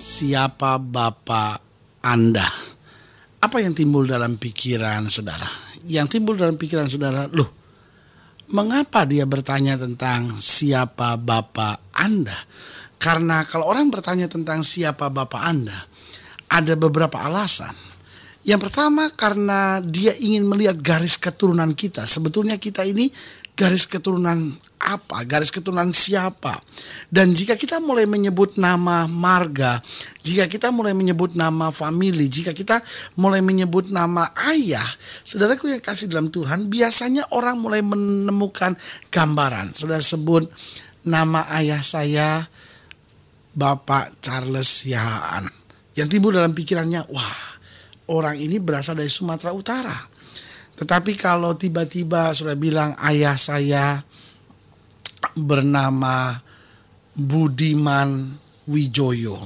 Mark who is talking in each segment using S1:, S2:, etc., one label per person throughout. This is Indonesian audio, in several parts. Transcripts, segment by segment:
S1: siapa Bapak Anda? Apa yang timbul dalam pikiran saudara? Yang timbul dalam pikiran saudara, loh, mengapa dia bertanya tentang siapa Bapak Anda? Karena kalau orang bertanya tentang siapa Bapak Anda, ada beberapa alasan. Yang pertama karena dia ingin melihat garis keturunan kita. Sebetulnya kita ini garis keturunan apa, garis keturunan siapa. Dan jika kita mulai menyebut nama marga, jika kita mulai menyebut nama family, jika kita mulai menyebut nama ayah, saudaraku yang kasih dalam Tuhan, biasanya orang mulai menemukan gambaran. Saudara sebut nama ayah saya Bapak Charles Yahaan. Yang timbul dalam pikirannya, wah orang ini berasal dari Sumatera Utara. Tetapi kalau tiba-tiba sudah bilang ayah saya bernama Budiman Wijoyo.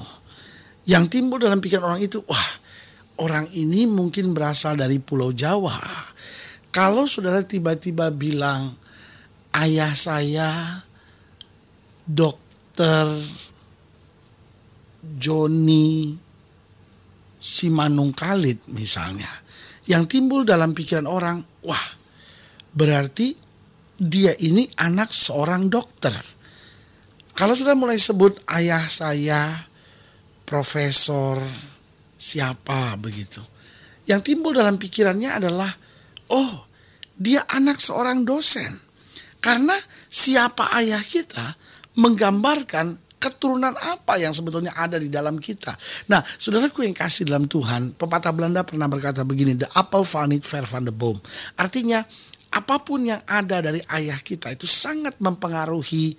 S1: Yang timbul dalam pikiran orang itu, wah orang ini mungkin berasal dari Pulau Jawa. Kalau saudara tiba-tiba bilang, ayah saya dokter Joni Simanung Khalid misalnya. Yang timbul dalam pikiran orang, wah berarti dia ini anak seorang dokter. Kalau sudah mulai sebut ayah saya, profesor, siapa begitu. Yang timbul dalam pikirannya adalah, oh dia anak seorang dosen. Karena siapa ayah kita menggambarkan keturunan apa yang sebetulnya ada di dalam kita. Nah, saudaraku yang kasih dalam Tuhan, pepatah Belanda pernah berkata begini, the apple it ver van the boom. Artinya, apa pun yang ada dari ayah kita itu sangat mempengaruhi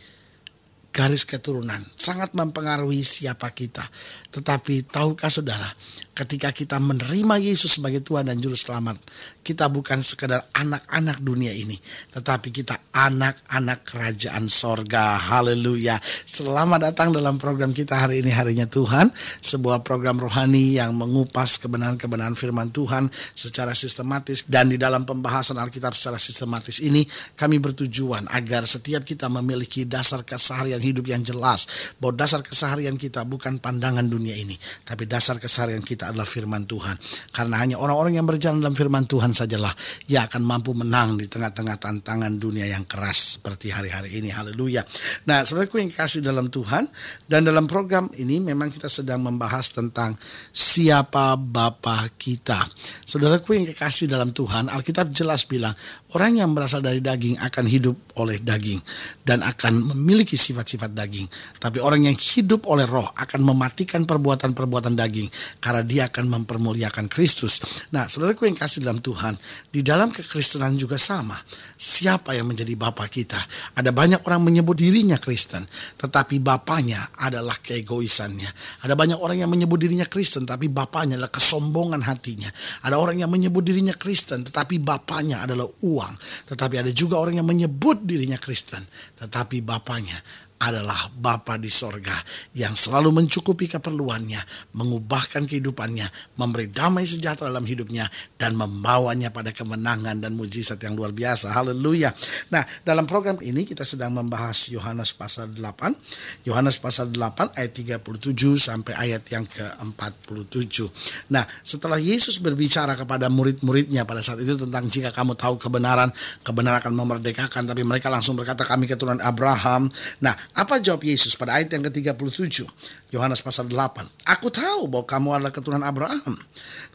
S1: garis keturunan, sangat mempengaruhi siapa kita. Tetapi tahukah saudara, ketika kita menerima Yesus sebagai Tuhan dan Juru Selamat, kita bukan sekedar anak-anak dunia ini, tetapi kita anak-anak kerajaan sorga. Haleluya. Selamat datang dalam program kita hari ini, Harinya Tuhan. Sebuah program rohani yang mengupas kebenaran-kebenaran firman Tuhan secara sistematis. Dan di dalam pembahasan Alkitab secara sistematis ini, kami bertujuan agar setiap kita memiliki dasar keseharian hidup yang jelas. Bahwa dasar keseharian kita bukan pandangan dunia ini, tapi dasar keseharian kita adalah firman Tuhan. Karena hanya orang-orang yang berjalan dalam firman Tuhan sajalah yang akan mampu menang di tengah-tengah tantangan dunia yang keras seperti hari-hari ini. Haleluya. Nah, saudaraku yang kasih dalam Tuhan dan dalam program ini memang kita sedang membahas tentang siapa Bapa kita. Saudaraku yang kekasih dalam Tuhan, Alkitab jelas bilang orang yang berasal dari daging akan hidup oleh daging dan akan memiliki sifat-sifat daging. Tapi orang yang hidup oleh roh akan mematikan perbuatan-perbuatan daging karena dia akan mempermuliakan Kristus. Nah, saudaraku yang kasih dalam Tuhan, di dalam kekristenan juga sama. Siapa yang menjadi Bapa kita? Ada banyak orang menyebut dirinya Kristen, tetapi bapaknya adalah keegoisannya. Ada banyak orang yang menyebut dirinya Kristen, tapi bapaknya adalah kesombongan hatinya. Ada orang yang menyebut dirinya Kristen, tetapi bapaknya adalah uang. Tetapi ada juga orang yang menyebut dirinya Kristen, tetapi bapaknya adalah Bapa di sorga yang selalu mencukupi keperluannya, mengubahkan kehidupannya, memberi damai sejahtera dalam hidupnya, dan membawanya pada kemenangan dan mujizat yang luar biasa. Haleluya. Nah, dalam program ini kita sedang membahas Yohanes pasal 8. Yohanes pasal 8 ayat 37 sampai ayat yang ke-47. Nah, setelah Yesus berbicara kepada murid-muridnya pada saat itu tentang jika kamu tahu kebenaran, kebenaran akan memerdekakan, tapi mereka langsung berkata kami keturunan Abraham. Nah, Apa jawab Yesus pada ayat yang ke-37? Yohanes pasal 8. Aku tahu bahwa kamu adalah keturunan Abraham.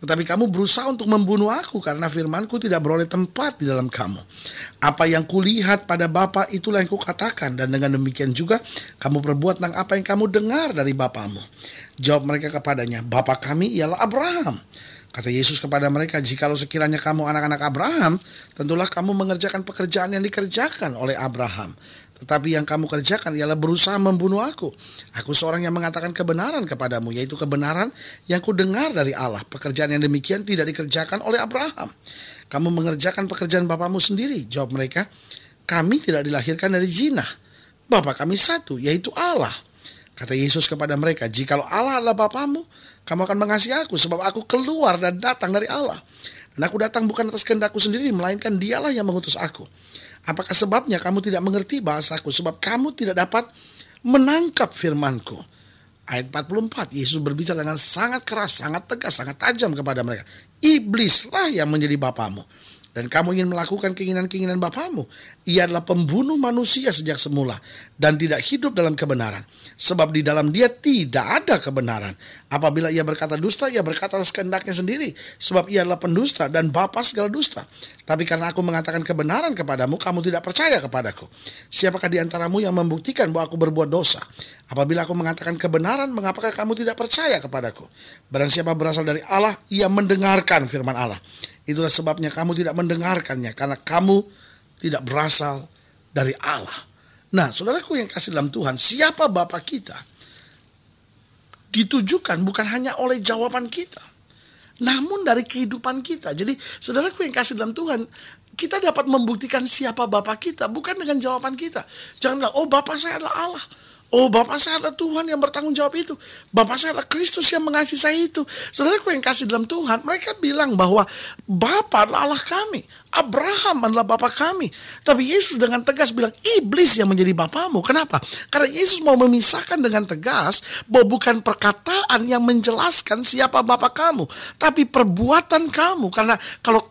S1: Tetapi kamu berusaha untuk membunuh aku karena firmanku tidak beroleh tempat di dalam kamu. Apa yang kulihat pada Bapa itulah yang kukatakan. Dan dengan demikian juga kamu perbuat tentang apa yang kamu dengar dari Bapamu. Jawab mereka kepadanya, Bapa kami ialah Abraham. Kata Yesus kepada mereka, jikalau sekiranya kamu anak-anak Abraham, tentulah kamu mengerjakan pekerjaan yang dikerjakan oleh Abraham. Tetapi yang kamu kerjakan ialah berusaha membunuh aku. Aku seorang yang mengatakan kebenaran kepadamu, yaitu kebenaran yang kudengar dari Allah. Pekerjaan yang demikian tidak dikerjakan oleh Abraham. Kamu mengerjakan pekerjaan bapamu sendiri. Jawab mereka, kami tidak dilahirkan dari zina. Bapak kami satu, yaitu Allah. Kata Yesus kepada mereka, jikalau Allah adalah Bapamu, kamu akan mengasihi aku sebab aku keluar dan datang dari Allah. Dan aku datang bukan atas kehendakku sendiri, melainkan dialah yang mengutus aku. Apakah sebabnya kamu tidak mengerti bahasaku? Sebab kamu tidak dapat menangkap firmanku. Ayat 44, Yesus berbicara dengan sangat keras, sangat tegas, sangat tajam kepada mereka. Iblislah yang menjadi bapamu dan kamu ingin melakukan keinginan-keinginan bapamu, ia adalah pembunuh manusia sejak semula dan tidak hidup dalam kebenaran. Sebab di dalam dia tidak ada kebenaran. Apabila ia berkata dusta, ia berkata atas sendiri. Sebab ia adalah pendusta dan bapa segala dusta. Tapi karena aku mengatakan kebenaran kepadamu, kamu tidak percaya kepadaku. Siapakah di antaramu yang membuktikan bahwa aku berbuat dosa? Apabila aku mengatakan kebenaran, mengapakah kamu tidak percaya kepadaku? Barang siapa berasal dari Allah, ia mendengarkan firman Allah. Itulah sebabnya kamu tidak mendengarkannya karena kamu tidak berasal dari Allah. Nah, saudaraku yang kasih dalam Tuhan, siapa Bapak kita? Ditujukan bukan hanya oleh jawaban kita, namun dari kehidupan kita. Jadi, saudaraku yang kasih dalam Tuhan, kita dapat membuktikan siapa Bapak kita bukan dengan jawaban kita. Jangan bilang, oh Bapak saya adalah Allah. Oh Bapak saya adalah Tuhan yang bertanggung jawab itu. Bapak saya adalah Kristus yang mengasihi saya itu. Saudaraku yang kasih dalam Tuhan, mereka bilang bahwa Bapak adalah Allah kami. Abraham adalah Bapak kami. Tapi Yesus dengan tegas bilang, iblis yang menjadi Bapamu. Kenapa? Karena Yesus mau memisahkan dengan tegas bahwa bukan perkataan yang menjelaskan siapa Bapak kamu. Tapi perbuatan kamu. Karena kalau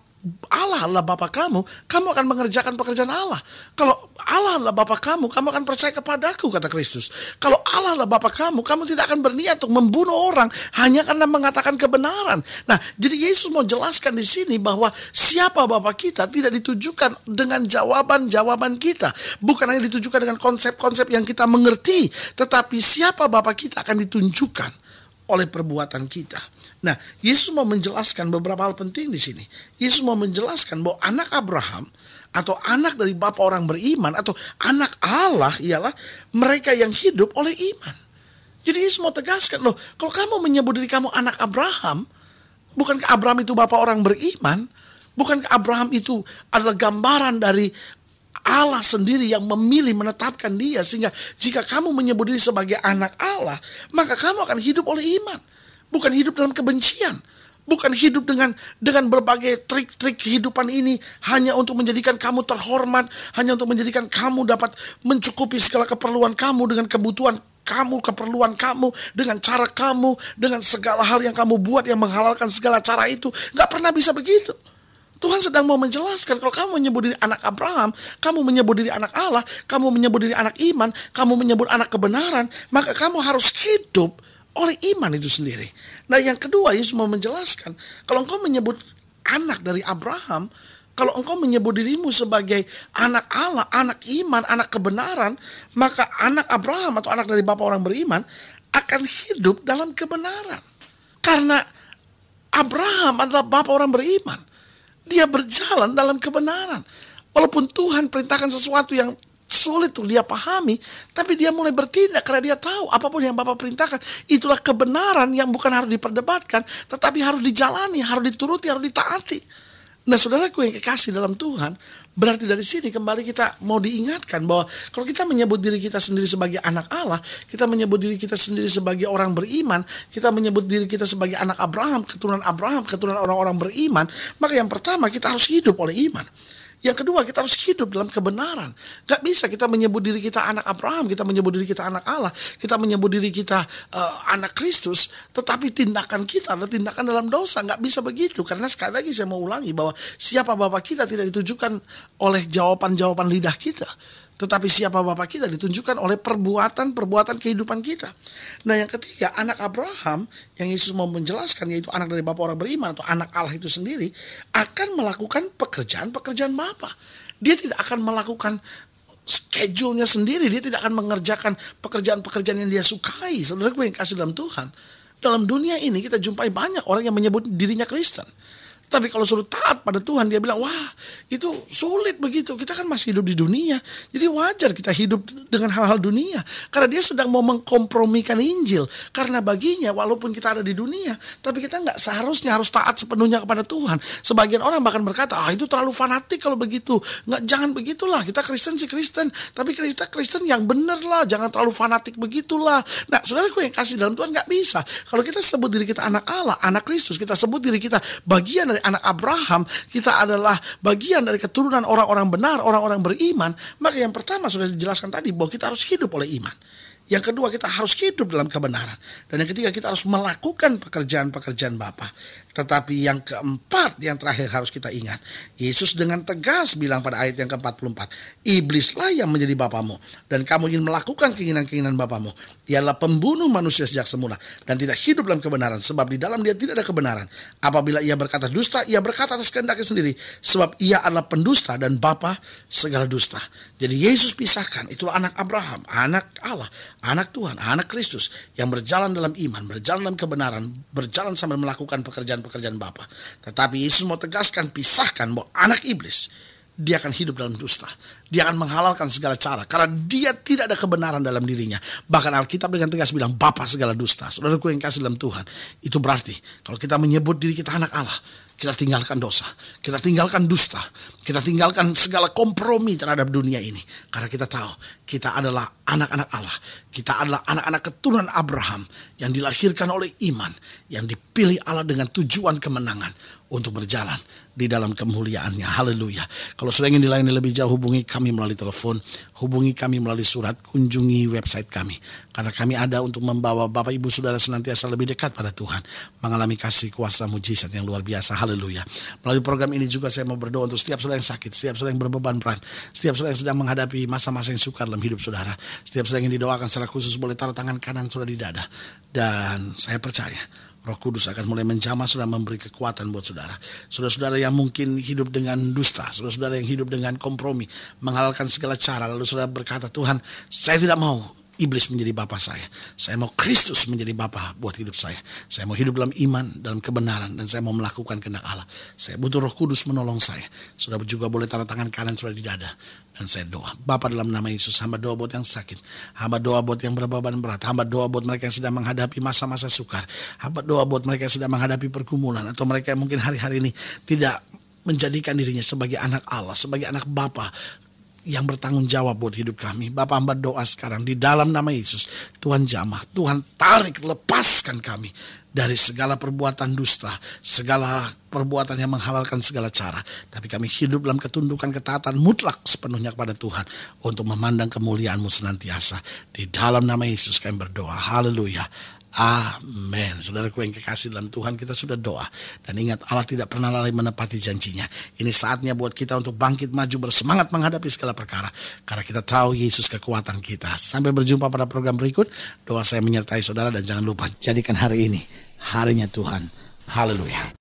S1: Allah adalah Bapak kamu, kamu akan mengerjakan pekerjaan Allah. Kalau Allah adalah Bapak kamu, kamu akan percaya kepadaku, kata Kristus. Kalau Allah adalah Bapak kamu, kamu tidak akan berniat untuk membunuh orang hanya karena mengatakan kebenaran. Nah, jadi Yesus mau jelaskan di sini bahwa siapa Bapak kita tidak ditujukan dengan jawaban-jawaban kita. Bukan hanya ditujukan dengan konsep-konsep yang kita mengerti, tetapi siapa Bapak kita akan ditunjukkan oleh perbuatan kita. Nah, Yesus mau menjelaskan beberapa hal penting di sini. Yesus mau menjelaskan bahwa anak Abraham atau anak dari bapak orang beriman atau anak Allah ialah mereka yang hidup oleh iman. Jadi Yesus mau tegaskan loh, kalau kamu menyebut diri kamu anak Abraham, bukankah Abraham itu bapak orang beriman? Bukankah Abraham itu adalah gambaran dari Allah sendiri yang memilih menetapkan dia sehingga jika kamu menyebut diri sebagai anak Allah, maka kamu akan hidup oleh iman bukan hidup dalam kebencian, bukan hidup dengan dengan berbagai trik-trik kehidupan ini hanya untuk menjadikan kamu terhormat, hanya untuk menjadikan kamu dapat mencukupi segala keperluan kamu dengan kebutuhan kamu, keperluan kamu, dengan cara kamu, dengan segala hal yang kamu buat yang menghalalkan segala cara itu. Gak pernah bisa begitu. Tuhan sedang mau menjelaskan kalau kamu menyebut diri anak Abraham, kamu menyebut diri anak Allah, kamu menyebut diri anak iman, kamu menyebut anak kebenaran, maka kamu harus hidup oleh iman itu sendiri. Nah yang kedua Yesus mau menjelaskan, kalau engkau menyebut anak dari Abraham, kalau engkau menyebut dirimu sebagai anak Allah, anak iman, anak kebenaran, maka anak Abraham atau anak dari bapak orang beriman akan hidup dalam kebenaran. Karena Abraham adalah bapak orang beriman. Dia berjalan dalam kebenaran. Walaupun Tuhan perintahkan sesuatu yang sulit untuk dia pahami, tapi dia mulai bertindak karena dia tahu apa pun yang Bapak perintahkan itulah kebenaran yang bukan harus diperdebatkan, tetapi harus dijalani, harus dituruti, harus ditaati. Nah, saudaraku yang kekasih dalam Tuhan, berarti dari sini kembali kita mau diingatkan bahwa kalau kita menyebut diri kita sendiri sebagai anak Allah, kita menyebut diri kita sendiri sebagai orang beriman, kita menyebut diri kita sebagai anak Abraham, keturunan Abraham, keturunan orang-orang beriman, maka yang pertama kita harus hidup oleh iman. Yang kedua, kita harus hidup dalam kebenaran. Gak bisa kita menyebut diri kita anak Abraham, kita menyebut diri kita anak Allah, kita menyebut diri kita uh, anak Kristus, tetapi tindakan kita adalah tindakan dalam dosa. Gak bisa begitu. Karena sekali lagi saya mau ulangi bahwa siapa Bapak kita tidak ditujukan oleh jawaban-jawaban lidah kita, Tetapi siapa Bapak kita ditunjukkan oleh perbuatan-perbuatan kehidupan kita. Nah yang ketiga, anak Abraham yang Yesus mau menjelaskan yaitu anak dari Bapak orang beriman atau anak Allah itu sendiri akan melakukan pekerjaan-pekerjaan Bapak. Dia tidak akan melakukan schedule-nya sendiri. Dia tidak akan mengerjakan pekerjaan-pekerjaan yang dia sukai. Saudara gue yang kasih dalam Tuhan. Dalam dunia ini kita jumpai banyak orang yang menyebut dirinya Kristen. Tapi kalau suruh taat pada Tuhan, dia bilang, wah itu sulit begitu. Kita kan masih hidup di dunia. Jadi wajar kita hidup dengan hal-hal dunia. Karena dia sedang mau mengkompromikan Injil. Karena baginya, walaupun kita ada di dunia, tapi kita nggak seharusnya harus taat sepenuhnya kepada Tuhan. Sebagian orang bahkan berkata, ah itu terlalu fanatik kalau begitu. Nggak, jangan begitulah. Kita Kristen sih Kristen. Tapi kita Kristen yang benar lah. Jangan terlalu fanatik begitulah. Nah, saudaraku yang kasih dalam Tuhan nggak bisa. Kalau kita sebut diri kita anak Allah, anak Kristus, kita sebut diri kita bagian dari dari anak Abraham, kita adalah bagian dari keturunan orang-orang benar, orang-orang beriman, maka yang pertama sudah dijelaskan tadi bahwa kita harus hidup oleh iman. Yang kedua kita harus hidup dalam kebenaran. Dan yang ketiga kita harus melakukan pekerjaan-pekerjaan Bapa. Tetapi yang keempat yang terakhir harus kita ingat. Yesus dengan tegas bilang pada ayat yang ke-44. Iblislah yang menjadi bapamu. Dan kamu ingin melakukan keinginan-keinginan bapamu. Ialah pembunuh manusia sejak semula. Dan tidak hidup dalam kebenaran. Sebab di dalam dia tidak ada kebenaran. Apabila ia berkata dusta, ia berkata atas kehendaknya sendiri. Sebab ia adalah pendusta dan bapa segala dusta. Jadi Yesus pisahkan. Itulah anak Abraham, anak Allah, anak Tuhan, anak Kristus. Yang berjalan dalam iman, berjalan dalam kebenaran, berjalan sambil melakukan pekerjaan pekerjaan Bapa. Tetapi Yesus mau tegaskan, pisahkan bahwa anak iblis dia akan hidup dalam dusta. Dia akan menghalalkan segala cara karena dia tidak ada kebenaran dalam dirinya. Bahkan Alkitab dengan tegas bilang Bapa segala dusta. Saudaraku yang kasih dalam Tuhan, itu berarti kalau kita menyebut diri kita anak Allah, kita tinggalkan dosa, kita tinggalkan dusta, kita tinggalkan segala kompromi terhadap dunia ini. Karena kita tahu kita adalah anak-anak Allah, kita adalah anak-anak keturunan Abraham yang dilahirkan oleh iman, yang dipilih Allah dengan tujuan kemenangan untuk berjalan di dalam kemuliaannya. Haleluya. Kalau sudah ingin dilayani lebih jauh, hubungi kami melalui telepon, hubungi kami melalui surat, kunjungi website kami. Karena kami ada untuk membawa Bapak Ibu Saudara senantiasa lebih dekat pada Tuhan. Mengalami kasih kuasa mujizat yang luar biasa. Haleluya. Melalui program ini juga saya mau berdoa untuk setiap saudara yang sakit, setiap saudara yang berbeban berat, setiap saudara yang sedang menghadapi masa-masa yang sukar dalam hidup saudara. Setiap saudara yang didoakan secara khusus boleh taruh tangan kanan saudara di dada. Dan saya percaya Roh Kudus akan mulai menjamah sudah memberi kekuatan buat saudara. Saudara-saudara yang mungkin hidup dengan dusta, saudara-saudara yang hidup dengan kompromi, menghalalkan segala cara, lalu saudara berkata, Tuhan, saya tidak mau iblis menjadi bapak saya. Saya mau Kristus menjadi bapak buat hidup saya. Saya mau hidup dalam iman, dalam kebenaran, dan saya mau melakukan kehendak Allah. Saya butuh roh kudus menolong saya. Sudah juga boleh tanda tangan kanan sudah di dada. Dan saya doa. Bapak dalam nama Yesus, hamba doa buat yang sakit. Hamba doa buat yang berbeban berat. Hamba doa buat mereka yang sedang menghadapi masa-masa sukar. Hamba doa buat mereka yang sedang menghadapi pergumulan. Atau mereka yang mungkin hari-hari ini tidak menjadikan dirinya sebagai anak Allah, sebagai anak Bapa yang bertanggung jawab buat hidup kami. Bapak hamba doa sekarang di dalam nama Yesus. Tuhan jamah, Tuhan tarik, lepaskan kami dari segala perbuatan dusta, segala perbuatan yang menghalalkan segala cara. Tapi kami hidup dalam ketundukan ketaatan mutlak sepenuhnya kepada Tuhan untuk memandang kemuliaan-Mu senantiasa. Di dalam nama Yesus kami berdoa. Haleluya. Amin. Saudaraku yang kekasih dalam Tuhan kita sudah doa. Dan ingat Allah tidak pernah lalai menepati janjinya. Ini saatnya buat kita untuk bangkit maju bersemangat menghadapi segala perkara. Karena kita tahu Yesus kekuatan kita. Sampai berjumpa pada program berikut. Doa saya menyertai saudara dan jangan lupa jadikan hari ini harinya Tuhan. Haleluya.